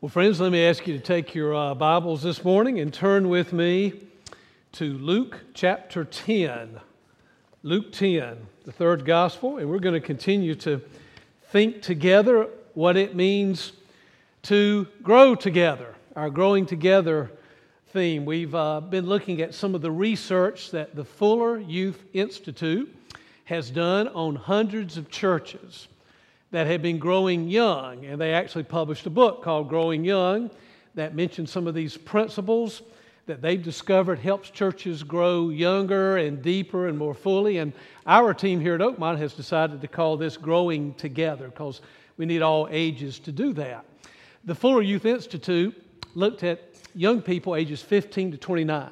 Well, friends, let me ask you to take your uh, Bibles this morning and turn with me to Luke chapter 10. Luke 10, the third gospel, and we're going to continue to think together what it means to grow together, our growing together theme. We've uh, been looking at some of the research that the Fuller Youth Institute has done on hundreds of churches that had been growing young. And they actually published a book called Growing Young that mentioned some of these principles that they've discovered helps churches grow younger and deeper and more fully. And our team here at Oakmont has decided to call this Growing Together because we need all ages to do that. The Fuller Youth Institute looked at young people ages 15 to 29.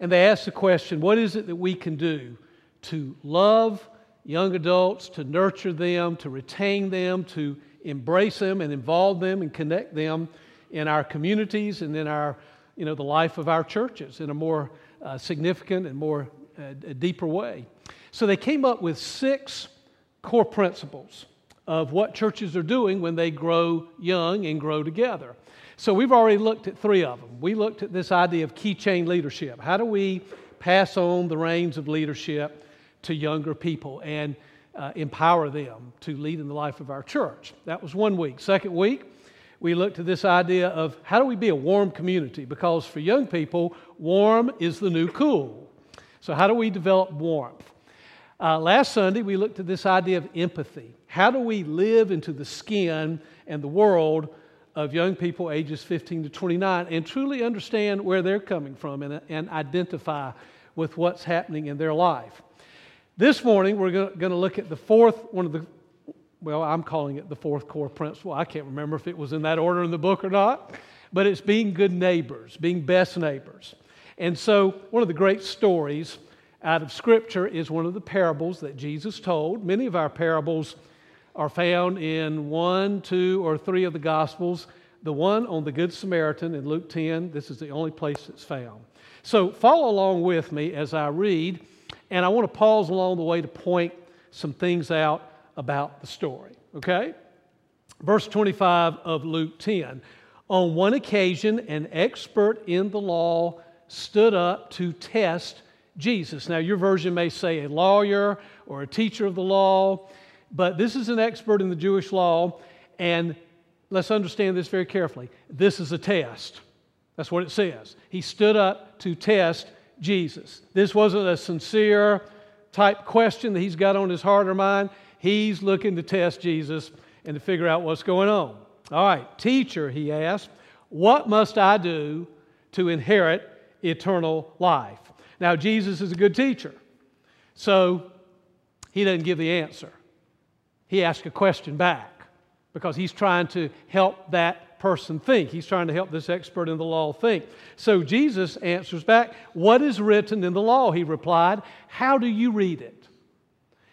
And they asked the question what is it that we can do to love young adults, to nurture them, to retain them, to embrace them and involve them and connect them in our communities and in our, you know, the life of our churches in a more uh, significant and more uh, deeper way. So they came up with six core principles of what churches are doing when they grow young and grow together. So we've already looked at three of them. We looked at this idea of key chain leadership. How do we pass on the reins of leadership to younger people and uh, empower them to lead in the life of our church. That was one week. Second week, we looked at this idea of how do we be a warm community? Because for young people, warm is the new cool. So, how do we develop warmth? Uh, last Sunday, we looked at this idea of empathy. How do we live into the skin and the world of young people ages 15 to 29 and truly understand where they're coming from and, and identify with what's happening in their life? This morning, we're going to look at the fourth, one of the, well, I'm calling it the fourth core principle. I can't remember if it was in that order in the book or not, but it's being good neighbors, being best neighbors. And so, one of the great stories out of Scripture is one of the parables that Jesus told. Many of our parables are found in one, two, or three of the Gospels. The one on the Good Samaritan in Luke 10, this is the only place it's found. So, follow along with me as I read and I want to pause along the way to point some things out about the story, okay? Verse 25 of Luke 10. On one occasion, an expert in the law stood up to test Jesus. Now, your version may say a lawyer or a teacher of the law, but this is an expert in the Jewish law, and let's understand this very carefully. This is a test. That's what it says. He stood up to test Jesus. This wasn't a sincere type question that he's got on his heart or mind. He's looking to test Jesus and to figure out what's going on. All right, teacher, he asked, what must I do to inherit eternal life? Now, Jesus is a good teacher, so he doesn't give the answer. He asks a question back because he's trying to help that person think. He's trying to help this expert in the law think. So Jesus answers back, What is written in the law? He replied, How do you read it?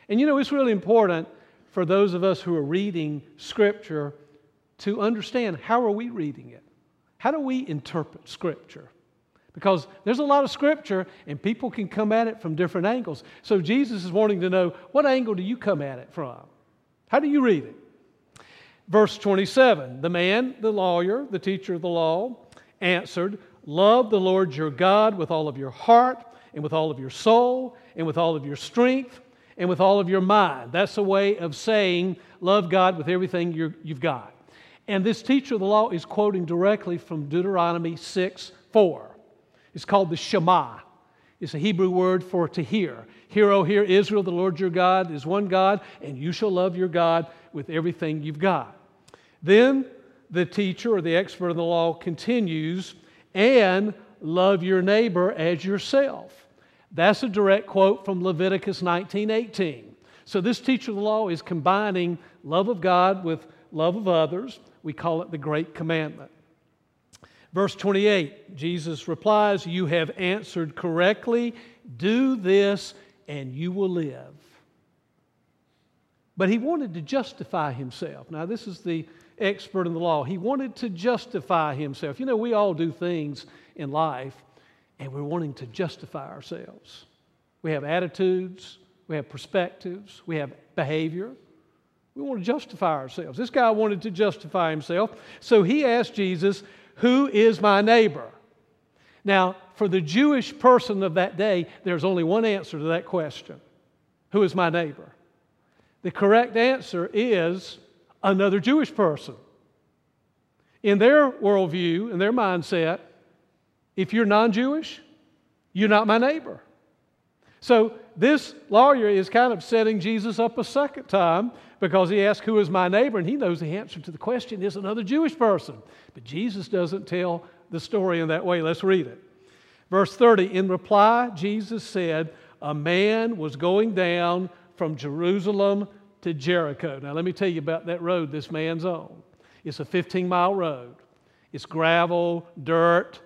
And you know, it's really important for those of us who are reading Scripture to understand how are we reading it? How do we interpret Scripture? Because there's a lot of Scripture and people can come at it from different angles. So Jesus is wanting to know what angle do you come at it from? How do you read it? Verse 27 The man, the lawyer, the teacher of the law, answered, Love the Lord your God with all of your heart, and with all of your soul, and with all of your strength, and with all of your mind. That's a way of saying, Love God with everything you have got. And this teacher of the law is quoting directly from Deuteronomy 6 4. It's called the Shema. It's a Hebrew word for to hear. Hear, O hear, Israel, the Lord your God is one God, and you shall love your God with everything you've got. Then the teacher or the expert in the law continues, and love your neighbor as yourself. That's a direct quote from Leviticus 19:18. So this teacher of the law is combining love of God with love of others. We call it the great commandment. Verse 28, Jesus replies, You have answered correctly. Do this and you will live. But he wanted to justify himself. Now, this is the expert in the law. He wanted to justify himself. You know, we all do things in life and we're wanting to justify ourselves. We have attitudes, we have perspectives, we have behavior, We want to justify ourselves. This guy wanted to justify himself. So he asked Jesus, Who is my neighbor? Now, for the Jewish person of that day, there's only one answer to that question Who is my neighbor? The correct answer is another Jewish person. In their worldview, in their mindset, if you're non Jewish, you're not my neighbor. So this lawyer is kind of setting Jesus up a second time because he asks, Who is my neighbor? And he knows the answer to the question is another Jewish person. But Jesus doesn't tell the story in that way. Let's read it. Verse 30 In reply, Jesus said, A man was going down from Jerusalem to Jericho. Now, let me tell you about that road this man's on. It's a 15 mile road, it's gravel, dirt,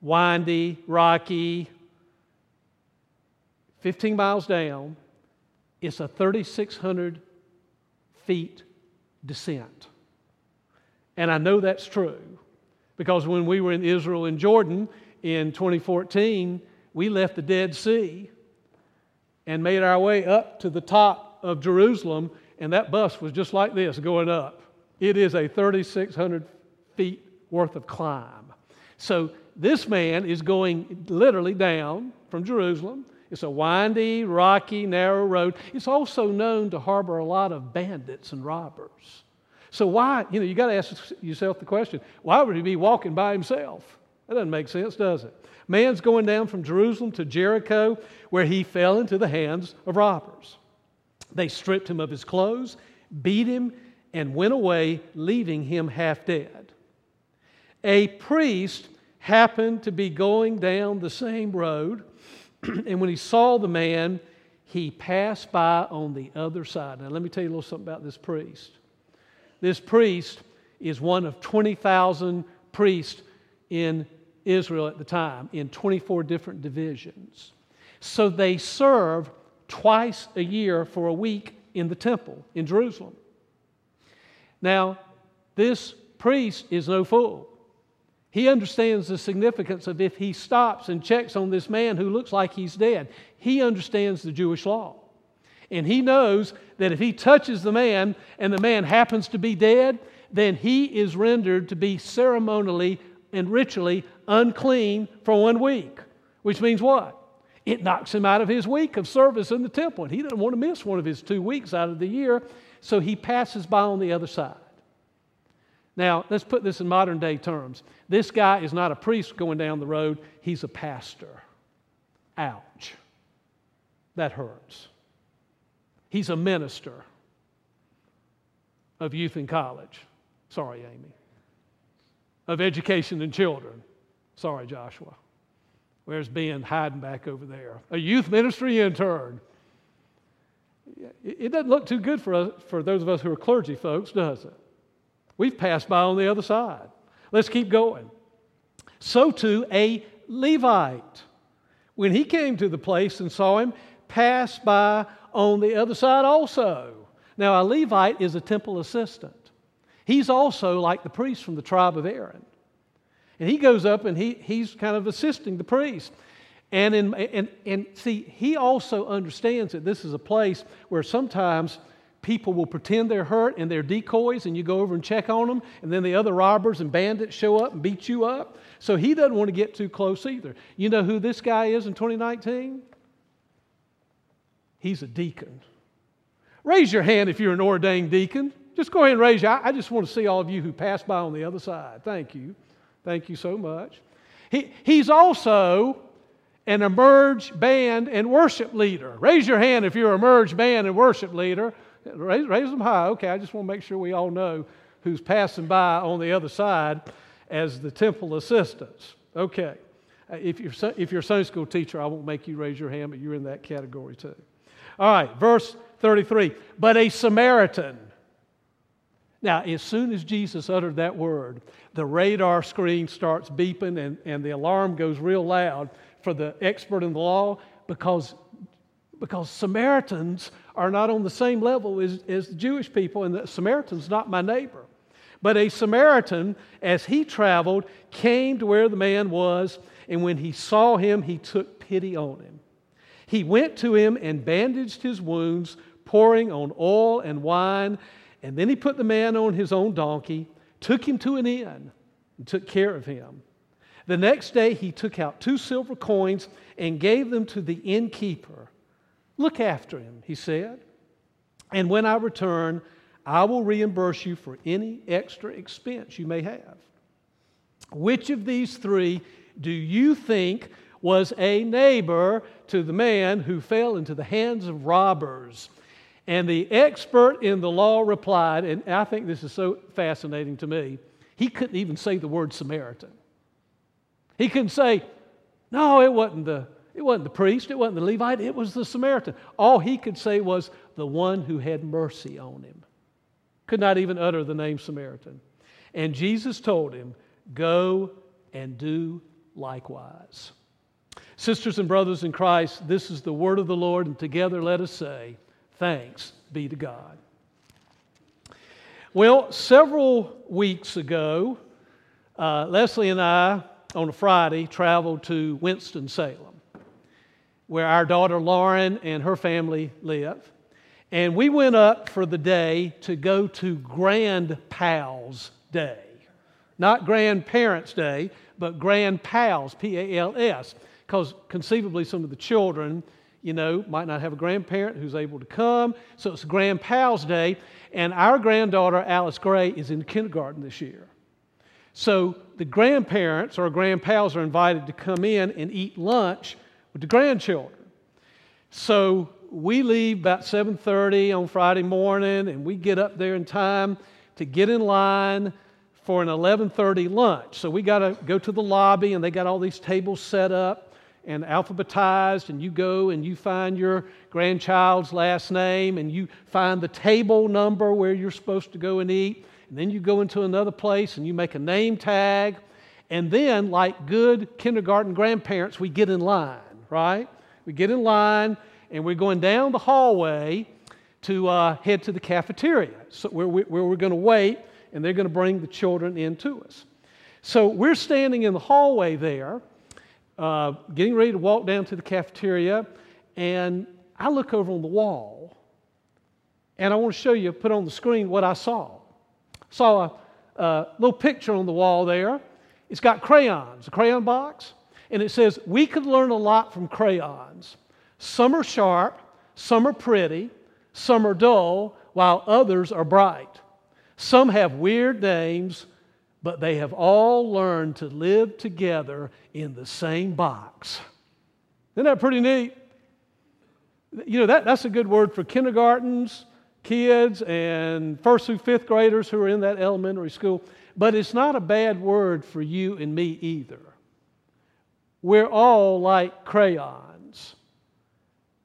windy, rocky. 15 miles down, it's a 3,600 feet descent. And I know that's true because when we were in Israel and Jordan in 2014, we left the Dead Sea and made our way up to the top of Jerusalem, and that bus was just like this going up. It is a 3,600 feet worth of climb. So this man is going literally down from Jerusalem. It's a windy, rocky, narrow road. It's also known to harbor a lot of bandits and robbers. So why, you know, you got to ask yourself the question, why would he be walking by himself? That doesn't make sense, does it? Man's going down from Jerusalem to Jericho where he fell into the hands of robbers. They stripped him of his clothes, beat him, and went away, leaving him half dead. A priest happened to be going down the same road, and when he saw the man, he passed by on the other side. Now, let me tell you a little something about this priest. This priest is one of 20,000 priests in Israel at the time in 24 different divisions. So they serve twice a year for a week in the temple in Jerusalem. Now, this priest is no fool. He understands the significance of if he stops and checks on this man who looks like he's dead. He understands the Jewish law. And he knows that if he touches the man and the man happens to be dead, then he is rendered to be ceremonially and ritually unclean for one week. Which means what? It knocks him out of his week of service in the temple. And he doesn't want to miss one of his two weeks out of the year, so he passes by on the other side. Now, let's put this in modern day terms. This guy is not a priest going down the road, he's a pastor. Ouch. That hurts. He's a minister of youth and college. Sorry, Amy. Of education and children. Sorry, Joshua. Where's Ben hiding back over there? A youth ministry intern. It doesn't look too good for, us, for those of us who are clergy folks, does it? We've passed by on the other side. Let's keep going. So too a Levite, when he came to the place and saw him, passed by on the other side also. Now, a Levite is a temple assistant. He's also like the priest from the tribe of Aaron. And he goes up and he, he's kind of assisting the priest. And, in, and, and see, he also understands that this is a place where sometimes people will pretend they're hurt and they're decoys, and you go over and check on them, and then the other robbers and bandits show up and beat you up. So he doesn't want to get too close either. You know who this guy is in 2019? He's a deacon. Raise your hand if you're an ordained deacon. Just go ahead and raise your I just want to see all of you who passed by on the other side. Thank you. Thank you so much. He, he's also an emerge band and worship leader. Raise your hand if you're emerge band and worship leader. Raise, raise them high. Okay, I just want to make sure we all know who's passing by on the other side as the temple assistants. Okay. Uh, if you're, if you're a Sunday school teacher, I won't make you raise your hand, but you're in that category too. All right, verse 33. But a Samaritan. Now, as soon as Jesus uttered that word, the radar screen starts beeping and, and the alarm goes real loud for the expert in the law because, because Samaritans are not on the same level as, as the Jewish people, and the Samaritan's not my neighbor. But a Samaritan, as he traveled, came to where the man was, and when he saw him, he took pity on him. He went to him and bandaged his wounds, pouring on oil and wine. And then he put the man on his own donkey, took him to an inn, and took care of him. The next day he took out two silver coins and gave them to the innkeeper. Look after him, he said. And when I return, I will reimburse you for any extra expense you may have. Which of these three do you think was a neighbor to the man who fell into the hands of robbers? And the expert in the law replied, and I think this is so fascinating to me, he couldn't even say the word Samaritan. He couldn't say, no, it wasn't the, it wasn't the priest, it wasn't the Levite, it was the Samaritan. All he could say was the one who had mercy on him. Could not even utter the name Samaritan. And Jesus told him, Go and do likewise. Sisters and brothers in Christ, this is the word of the Lord, and together let us say, Thanks be to God. Well, several weeks ago, uh, Leslie and I, on a Friday, traveled to Winston-Salem, where our daughter Lauren and her family live. And we went up for the day to go to Grand Pals Day. Not Grandparents' Day, but Grand Pals, P A L S, because conceivably some of the children, you know, might not have a grandparent who's able to come. So it's Grand Pals Day, and our granddaughter, Alice Gray, is in kindergarten this year. So the grandparents or grandpals are invited to come in and eat lunch with the grandchildren. So we leave about 7:30 on Friday morning and we get up there in time to get in line for an 11:30 lunch. So we got to go to the lobby, and they got all these tables set up and alphabetized, and you go and you find your grandchild's last name, and you find the table number where you're supposed to go and eat, and then you go into another place and you make a name tag, and then, like good kindergarten grandparents, we get in line, right? We get in line, and we're going down the hallway to uh, head to the cafeteria, so where, we, where we're going to wait and they're going to bring the children in to us. So we're standing in the hallway there, uh, getting ready to walk down to the cafeteria, and I look over on the wall, and I want to show you, put on the screen what I saw. Saw a, a little picture on the wall there. It's got crayons, a crayon box, and it says, We could learn a lot from crayons. Some are sharp, some are pretty, some are dull, while others are bright. Some have weird names, but they have all learned to live together in the same box. Isn't that pretty neat? You know, that, that's a good word for kindergartens, kids, and first through fifth graders who are in that elementary school. But it's not a bad word for you and me either. We're all like crayons.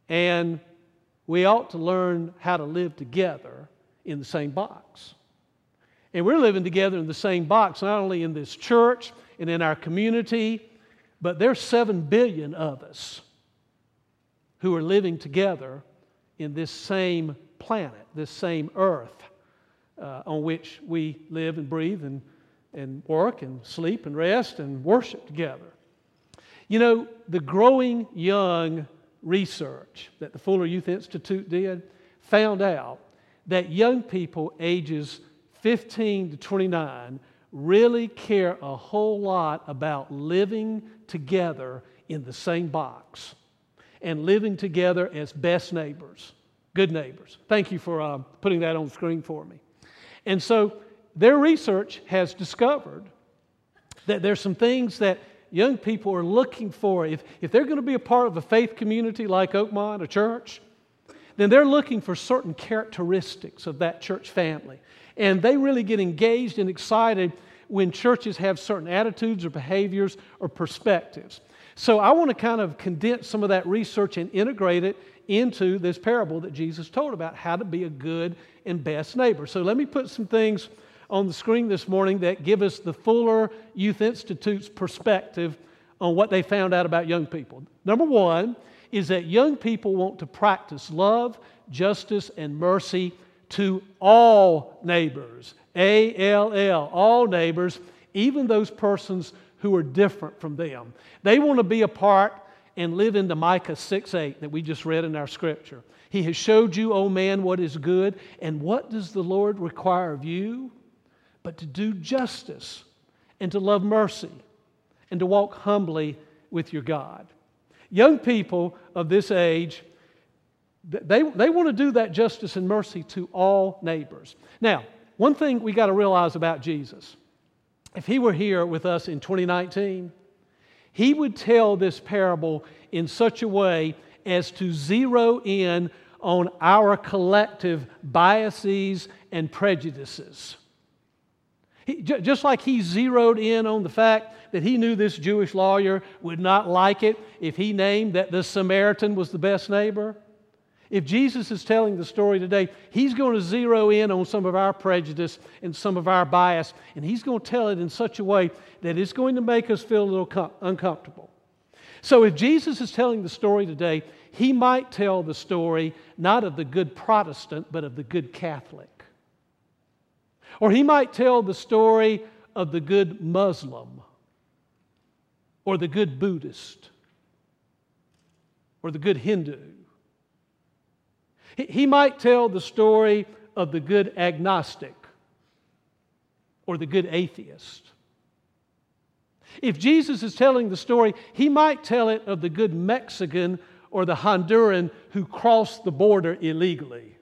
And we ought to learn how to live together in the same box. And we're living together in the same box, not only in this church and in our community, but there's seven billion of us who are living together in this same planet, this same earth uh, on which we live and breathe and, and work and sleep and rest and worship together. You know, the growing young research that the Fuller Youth Institute did found out that young people ages 15 to 29 really care a whole lot about living together in the same box and living together as best neighbors, good neighbors. Thank you for uh, putting that on screen for me. And so their research has discovered that there's some things that young people are looking for. If, if they're going to be a part of a faith community like Oakmont, a church, then they're looking for certain characteristics of that church family. And they really get engaged and excited when churches have certain attitudes or behaviors or perspectives. So I want to kind of condense some of that research and integrate it into this parable that Jesus told about how to be a good and best neighbor. So let me put some things on the screen this morning that give us the Fuller Youth Institute's perspective on what they found out about young people. Number one is that young people want to practice love, justice, and mercy to all neighbors. A L L, all neighbors, even those persons who are different from them. They want to be a part and live into Micah 6 8 that we just read in our scripture. He has showed you, O man, what is good. And what does the Lord require of you? But to do justice and to love mercy and to walk humbly with your God. Young people of this age, they, they want to do that justice and mercy to all neighbors. Now, one thing we got to realize about Jesus if he were here with us in 2019, he would tell this parable in such a way as to zero in on our collective biases and prejudices. He, just like he zeroed in on the fact that he knew this Jewish lawyer would not like it if he named that the Samaritan was the best neighbor. If Jesus is telling the story today, he's going to zero in on some of our prejudice and some of our bias, and he's going to tell it in such a way that it's going to make us feel a little com- uncomfortable. So if Jesus is telling the story today, he might tell the story not of the good Protestant, but of the good Catholic. Or he might tell the story of the good Muslim, or the good Buddhist, or the good Hindu. He might tell the story of the good agnostic, or the good atheist. If Jesus is telling the story, he might tell it of the good Mexican or the Honduran who crossed the border illegally.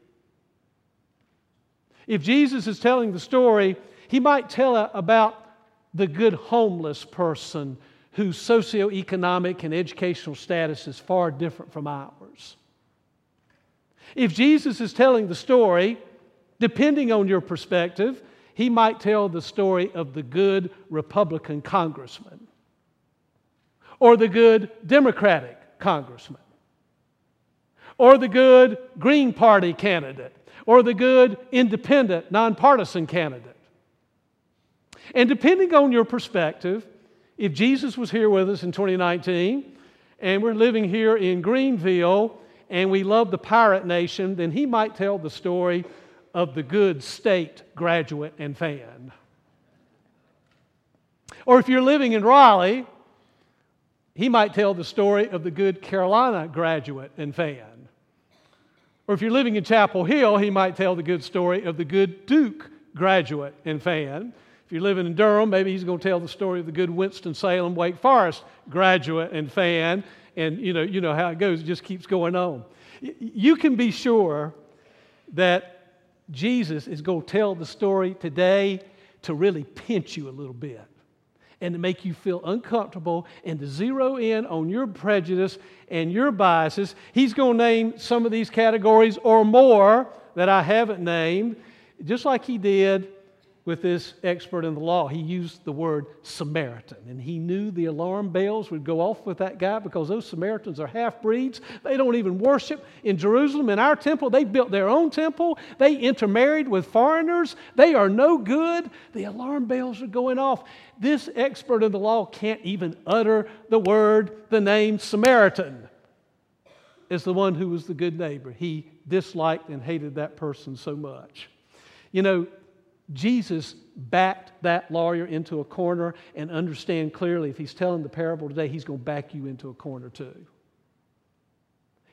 If Jesus is telling the story, he might tell about the good homeless person whose socioeconomic and educational status is far different from ours. If Jesus is telling the story, depending on your perspective, he might tell the story of the good Republican congressman or the good Democratic congressman or the good Green Party candidate or the good independent, nonpartisan candidate. And depending on your perspective, if Jesus was here with us in 2019 and we're living here in Greenville and we love the pirate nation, then he might tell the story of the good state graduate and fan. Or if you're living in Raleigh, he might tell the story of the good Carolina graduate and fan. Or if you're living in Chapel Hill, he might tell the good story of the good Duke graduate and fan. If you're living in Durham, maybe he's going to tell the story of the good Winston-Salem Wake Forest graduate and fan. And you know, you know how it goes, it just keeps going on. You can be sure that Jesus is going to tell the story today to really pinch you a little bit and to make you feel uncomfortable and to zero in on your prejudice and your biases. He's going to name some of these categories or more that I haven't named, just like he did with this expert in the law. He used the word Samaritan, and he knew the alarm bells would go off with that guy because those Samaritans are half breeds. They don't even worship in Jerusalem. In our temple, they built their own temple. They intermarried with foreigners. They are no good. The alarm bells are going off. This expert in the law can't even utter the word, the name Samaritan. Is the one who was the good neighbor. He disliked and hated that person so much. You know, Jesus backed that lawyer into a corner and understand clearly if he's telling the parable today, he's going to back you into a corner too.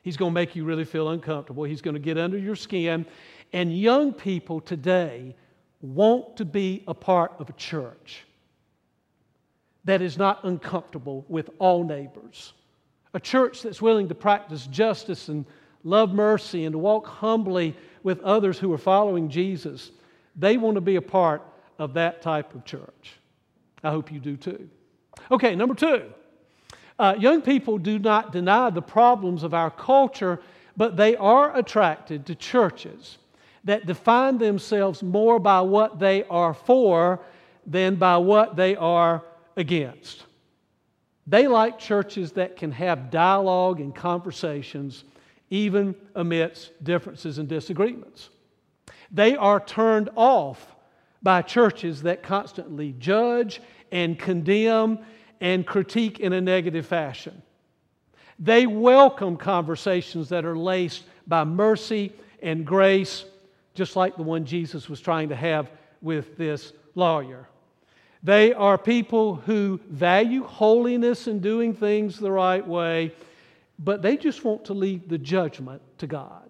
He's going to make you really feel uncomfortable. He's going to get under your skin. And young people today want to be a part of a church that is not uncomfortable with all neighbors, a church that's willing to practice justice and love mercy and to walk humbly with others who are following Jesus. They want to be a part of that type of church. I hope you do too. Okay, number two. Uh, young people do not deny the problems of our culture, but they are attracted to churches that define themselves more by what they are for than by what they are against. They like churches that can have dialogue and conversations even amidst differences and disagreements. They are turned off by churches that constantly judge and condemn and critique in a negative fashion. They welcome conversations that are laced by mercy and grace, just like the one Jesus was trying to have with this lawyer. They are people who value holiness and doing things the right way, but they just want to leave the judgment to God.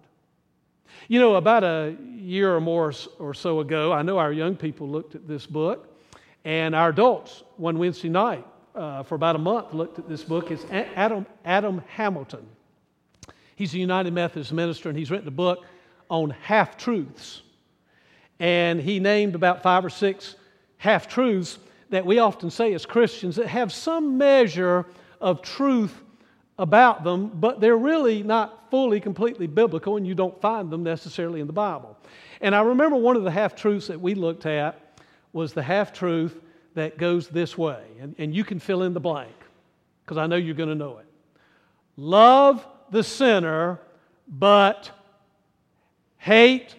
You know, about a year or more or so ago, I know our young people looked at this book, and our adults, one Wednesday night, uh, for about a month, looked at this book. It's Adam, Adam Hamilton. He's a United Methodist minister, and he's written a book on half truths. And he named about five or six half truths that we often say as Christians that have some measure of truth about them, but they're really not fully, completely biblical, and you don't find them necessarily in the Bible. And I remember one of the half truths that we looked at was the half truth that goes this way, and, and you can fill in the blank because I know you're going to know it. Love the sinner, but hate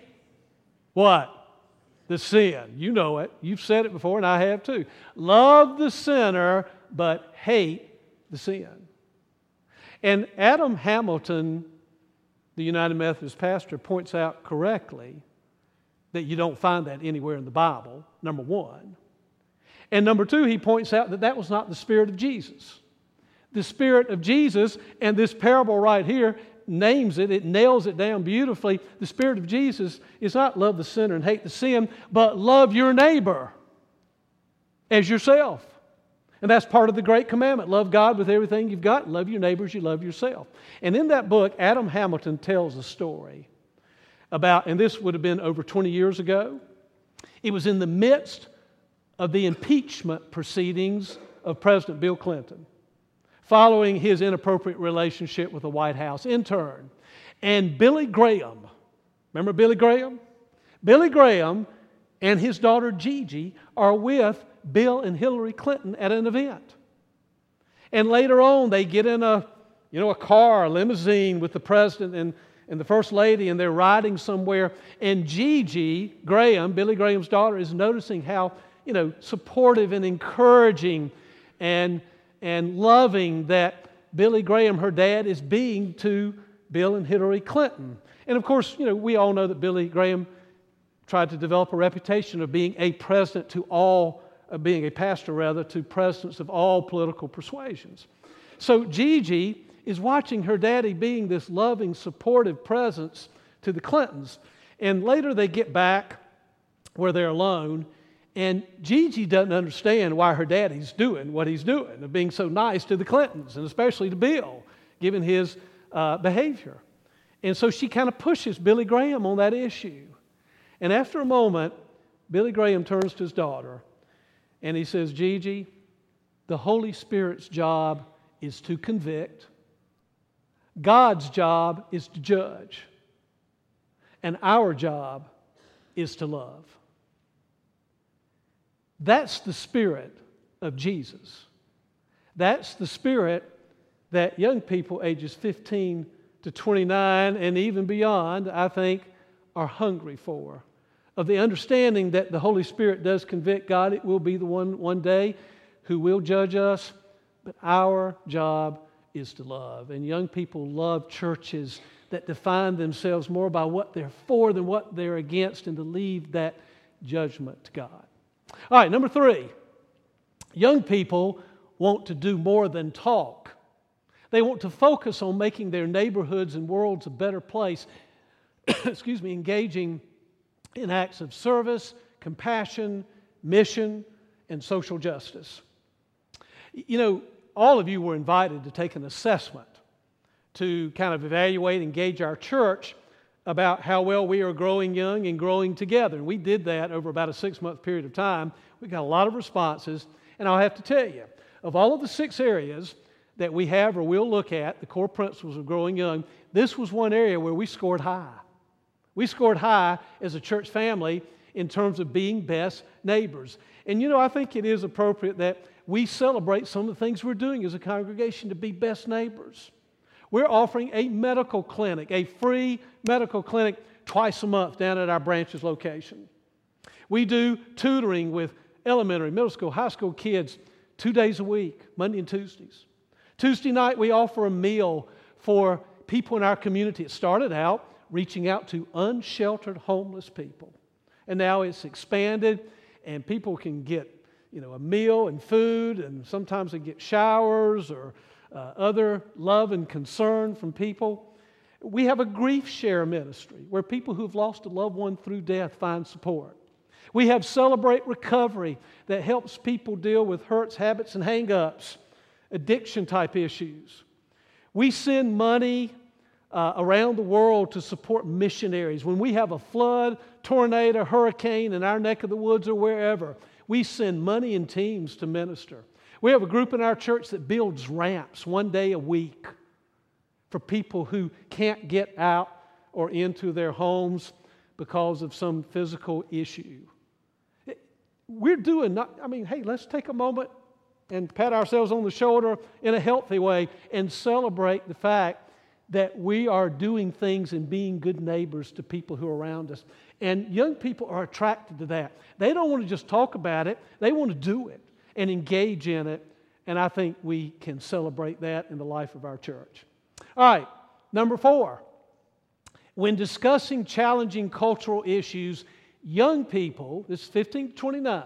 what? The sin. You know it. You've said it before, and I have too. Love the sinner, but hate the sin. And Adam Hamilton, the United Methodist pastor, points out correctly that you don't find that anywhere in the Bible, number one. And number two, he points out that that was not the spirit of Jesus. The spirit of Jesus, and this parable right here names it, it nails it down beautifully. The spirit of Jesus is not love the sinner and hate the sin, but love your neighbor as yourself. And that's part of the great commandment love God with everything you've got, love your neighbors, you love yourself. And in that book, Adam Hamilton tells a story about, and this would have been over 20 years ago. It was in the midst of the impeachment proceedings of President Bill Clinton, following his inappropriate relationship with the White House intern. And Billy Graham, remember Billy Graham? Billy Graham and his daughter Gigi are with Bill and Hillary Clinton at an event. And later on, they get in a, you know, a car, a limousine with the president and, and the first lady, and they're riding somewhere. And Gigi Graham, Billy Graham's daughter, is noticing how, you know, supportive and encouraging and, and loving that Billy Graham, her dad, is being to Bill and Hillary Clinton. And of course, you know, we all know that Billy Graham tried to develop a reputation of being a president to all being a pastor, rather, to presidents of all political persuasions. So Gigi is watching her daddy being this loving, supportive presence to the Clintons. And later they get back where they're alone, and Gigi doesn't understand why her daddy's doing what he's doing, of being so nice to the Clintons, and especially to Bill, given his uh, behavior. And so she kind of pushes Billy Graham on that issue. And after a moment, Billy Graham turns to his daughter and he says, Gigi, the Holy Spirit's job is to convict, God's job is to judge, and our job is to love. That's the spirit of Jesus. That's the spirit that young people ages 15 to 29 and even beyond, I think, are hungry for of the understanding that the Holy Spirit does convict God. It will be the one one day who will judge us, but our job is to love. And young people love churches that define themselves more by what they're for than what they're against and to leave that judgment to God. All right, number three young people want to do more than talk. They want to focus on making their neighborhoods and worlds a better place. Excuse me, engaging in acts of service, compassion, mission, and social justice. You know, all of you were invited to take an assessment to kind of evaluate and gauge our church about how well we are growing young and growing together. And we did that over about a six month period of time. We got a lot of responses. And I'll have to tell you, of all of the six areas that we have or will look at, the core principles of growing young, this was one area where we scored high. We scored high as a church family in terms of being best neighbors. And you know, I think it is appropriate that we celebrate some of the things we're doing as a congregation to be best neighbors. We're offering a medical clinic, a free medical clinic twice a month down at our branches location. We do tutoring with elementary, middle school, high school kids two days a week, Monday and Tuesdays. Tuesday night, we offer a meal for people in our community. It started out reaching out to unsheltered homeless people. And now it's expanded, and people can get you know, a meal and food, and sometimes they get showers or uh, other love and concern from people. We have a grief share ministry where people who've lost a loved one through death find support. We have Celebrate Recovery that helps people deal with hurts, habits, and hangups, addiction type issues. We send money uh, around the world to support missionaries. When we have a flood, tornado, hurricane in our neck of the woods or wherever, we send money and teams to minister. We have a group in our church that builds ramps one day a week for people who can't get out or into their homes because of some physical issue. We're doing not, I mean, hey, let's take a moment and pat ourselves on the shoulder in a healthy way and celebrate the fact that we are doing things and being good neighbors to people who are around us. And young people are attracted to that. They don't want to just talk about it, they want to do it and engage in it. And I think we can celebrate that in the life of our church. All right, number four. When discussing challenging cultural issues, young people, this is 15 to 29,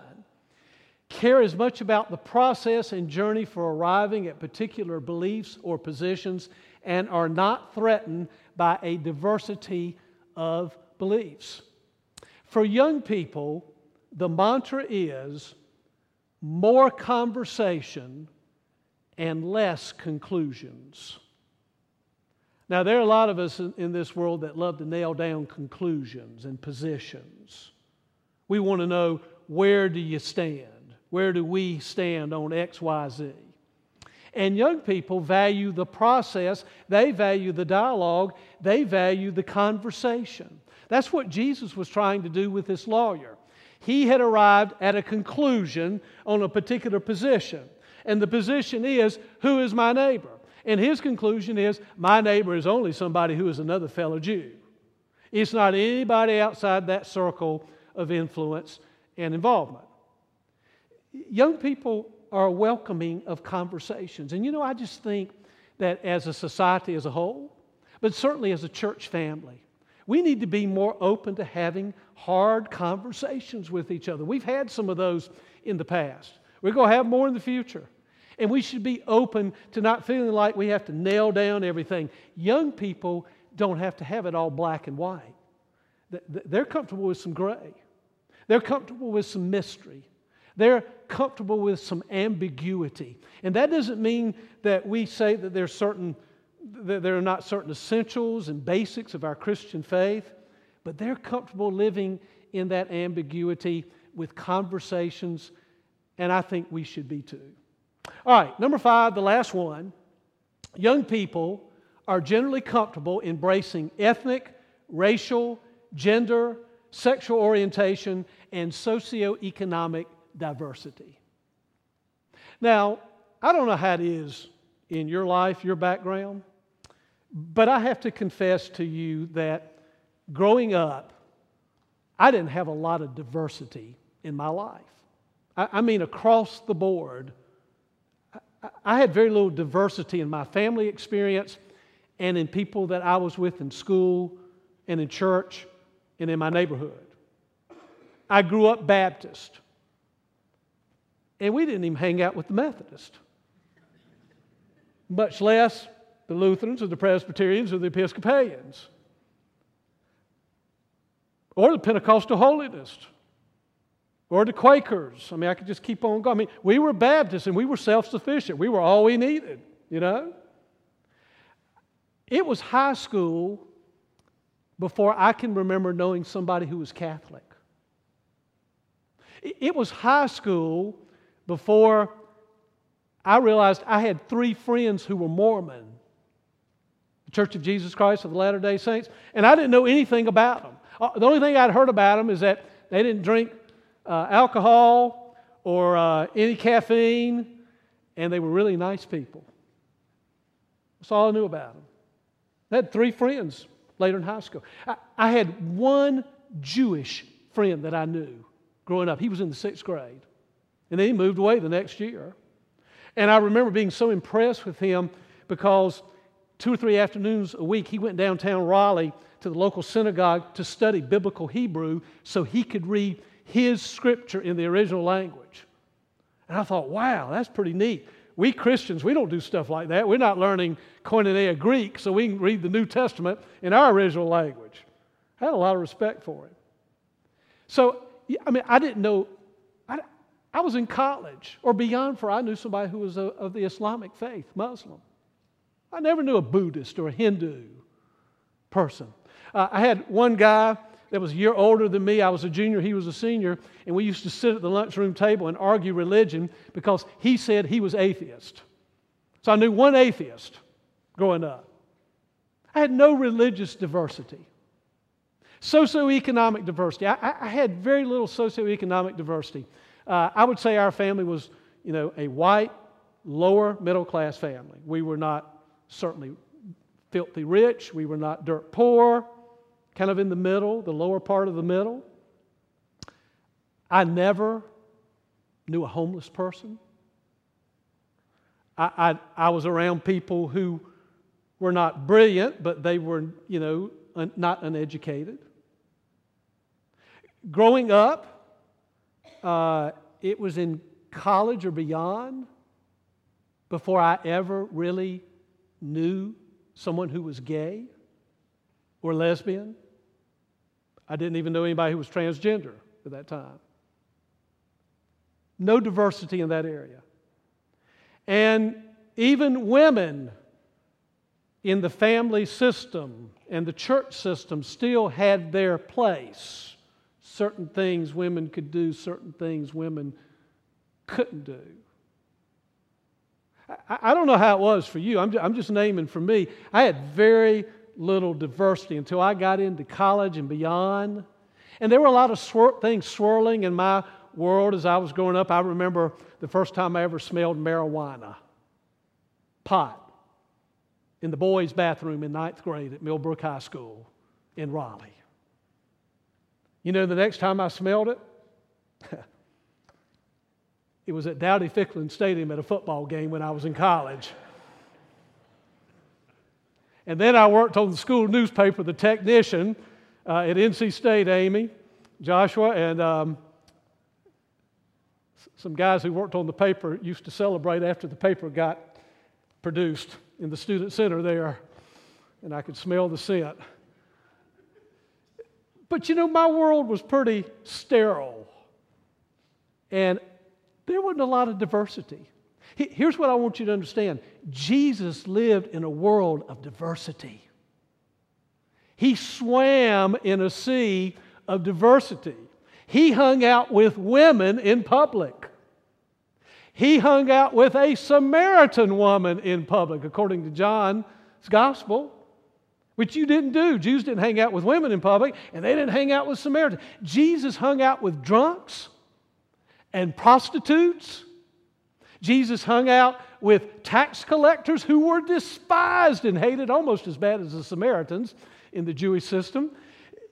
care as much about the process and journey for arriving at particular beliefs or positions and are not threatened by a diversity of beliefs. For young people, the mantra is more conversation and less conclusions. Now, there are a lot of us in, this world that love to nail down conclusions and positions. We want to know where do you stand? Where do we stand on X, Y, Z? And young people value the process, they value the dialogue, they value the conversation. That's what Jesus was trying to do with this lawyer. He had arrived at a conclusion on a particular position. And the position is, who is my neighbor? And his conclusion is, my neighbor is only somebody who is another fellow Jew. It's not anybody outside that circle of influence and involvement. Young people are welcoming of conversations. And you know, I just think that as a society as a whole, but certainly as a church family, we need to be more open to having hard conversations with each other. We've had some of those in the past. We're going to have more in the future. And we should be open to not feeling like we have to nail down everything. Young people don't have to have it all black and white. They're comfortable with some gray, they're comfortable with some mystery. They're comfortable with some ambiguity. And that doesn't mean that we say that there's certain that there are not certain essentials and basics of our Christian faith, but they're comfortable living in that ambiguity with conversations, and I think we should be too. All right, number five, the last one. Young people are generally comfortable embracing ethnic, racial, gender, sexual orientation, and socioeconomic diversity. Now, I don't know how it is in your life, your background, but I have to confess to you that growing up, I didn't have a lot of diversity in my life. I, I mean, across the board, I, I had very little diversity in my family experience and in people that I was with in school and in church and in my neighborhood. I grew up Baptist. And we didn't even hang out with the Methodists, much less the Lutherans or the Presbyterians or the Episcopalians or the Pentecostal Holiness or the Quakers. I mean, I could just keep on going. I mean, we were Baptists and we were self sufficient, we were all we needed, you know? It was high school before I can remember knowing somebody who was Catholic. It was high school before I realized I had three friends who were Mormon, the Church of Jesus Christ of the Latter day Saints, and I didn't know anything about them. Uh, the only thing I'd heard about them is that they didn't drink uh, alcohol or uh, any caffeine, and they were really nice people. That's all I knew about them. I had three friends later in high school. I, I had one Jewish friend that I knew growing up. He was in the sixth grade. And then he moved away the next year. And I remember being so impressed with him because two or three afternoons a week he went downtown Raleigh to the local synagogue to study biblical Hebrew so he could read his scripture in the original language. And I thought, wow, that's pretty neat. We Christians, we don't do stuff like that. We're not learning Koinonia Greek so we can read the New Testament in our original language. I had a lot of respect for him. So, I mean, I didn't know, I was in college or beyond for I knew somebody who was of the Islamic faith, Muslim. I never knew a Buddhist or a Hindu person. Uh, I had one guy that was a year older than me. I was a junior, he was a senior, and we used to sit at the lunchroom table and argue religion because he said he was atheist. So I knew one atheist growing up. I had no religious diversity. Socioeconomic diversity. I, I had very little socioeconomic diversity. Uh, I would say our family was, you know, a white, lower middle class family. We were not certainly filthy rich. We were not dirt poor, kind of in the middle, the lower part of the middle. I never knew a homeless person. I, I, I was around people who were not brilliant, but they were, you know, un, not uneducated. Growing up, uh, it was in college or beyond before I ever really knew someone who was gay or lesbian. I didn't even know anybody who was transgender at that time. No diversity in that area. And even women in the family system and the church system still had their place. Certain things women could do, certain things women couldn't do. I, don't know how it was for you. I'm just, I'm just naming for me. I had very little diversity until I got into college and beyond. And there were a lot of swir- things swirling in my world as I was growing up. I remember the first time I ever smelled marijuana, pot, in the boys' bathroom in ninth grade at Millbrook High School in Raleigh. You know, the next time I smelled it, It was at Dowdy-Ficklen Stadium at a football game when I was in college. And then I worked on the school newspaper, the technician uh, at NC State, Amy, Joshua, and um, some guys who worked on the paper used to celebrate after the paper got produced in the student center there, and I could smell the scent. But you know, my world was pretty sterile. And there wasn't a lot of diversity. Here's what I want you to understand Jesus lived in a world of diversity. He swam in a sea of diversity. He hung out with women in public. He hung out with a Samaritan woman in public, according to John's gospel, which you didn't do. Jews didn't hang out with women in public, and they didn't hang out with Samaritans. Jesus hung out with drunks and prostitutes. Jesus hung out with tax collectors who were despised and hated almost as bad as the Samaritans in the Jewish system.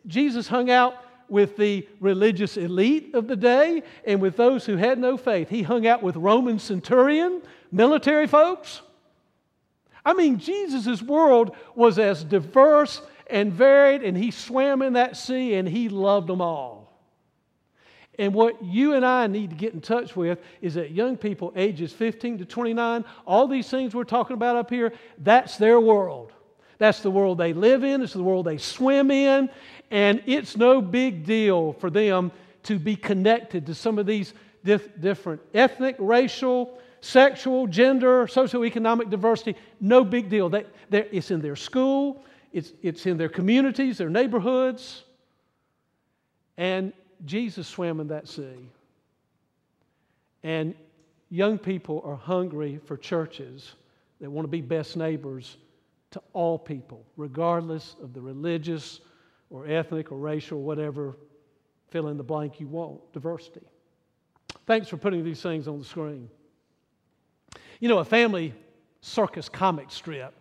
Jesus hung out with the religious elite of the day and with those who had no faith. He hung out with Roman centurion, military folks. I mean, Jesus' world was as diverse and varied, and he swam in that sea and he loved them all. And what you and I need to get in touch with is that young people, ages 15 to 29, all these things we're talking about up here, that's their world. That's the world they live in, it's the world they swim in, and it's no big deal for them to be connected to some of these dif- different ethnic, racial, sexual, gender, socioeconomic diversity. No big deal. They, it's in their school, it's, it's in their communities, their neighborhoods. And Jesus swam in that sea. And young people are hungry for churches that want to be best neighbors to all people, regardless of the religious or ethnic or racial, whatever fill in the blank you want, diversity. Thanks for putting these things on the screen. You know, a family circus comic strip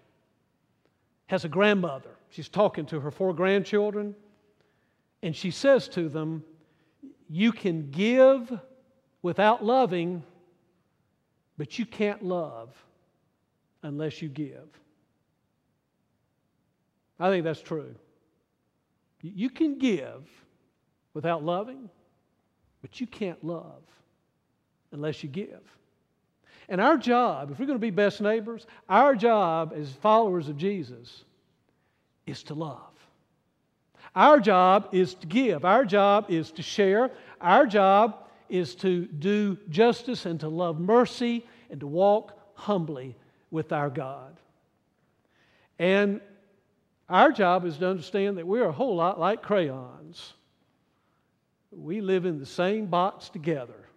has a grandmother. She's talking to her four grandchildren, and she says to them, you can give without loving, but you can't love unless you give. I think that's true. You can give without loving, but you can't love unless you give. And our job, if we're going to be best neighbors, our job as followers of Jesus is to love. Our job is to give. Our job is to share. Our job is to do justice and to love mercy and to walk humbly with our God. And our job is to understand that we're a whole lot like crayons. We live in the same box together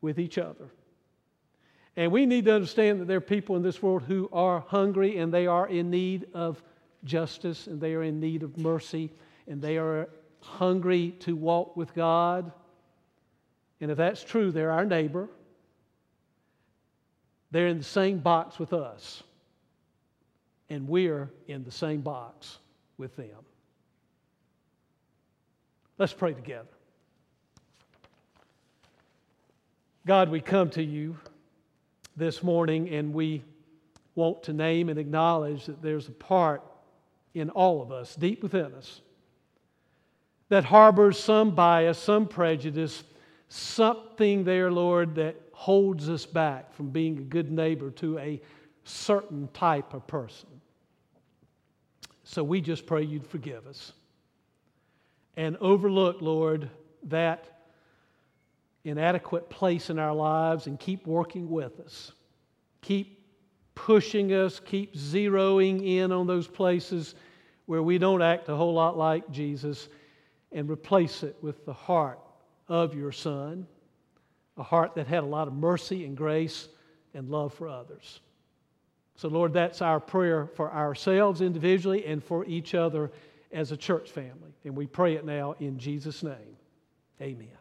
with each other. And we need to understand that there are people in this world who are hungry and they are in need of justice and they are in need of mercy and they are hungry to walk with God. And if that's true, they're our neighbor. They're in the same box with us. And we're in the same box with them. Let's pray together. God, we come to you this morning and we want to name and acknowledge that there's a part in all of us, deep within us, that harbors some bias, some prejudice, something there, Lord, that holds us back from being a good neighbor to a certain type of person. So we just pray you'd forgive us and overlook, Lord, that inadequate place in our lives and keep working with us. Keep pushing us, keep zeroing in on those places where we don't act a whole lot like Jesus and replace it with the heart of your Son, a heart that had a lot of mercy and grace and love for others. So, Lord, that's our prayer for ourselves individually and for each other as a church family. And we pray it now in Jesus' name. Amen.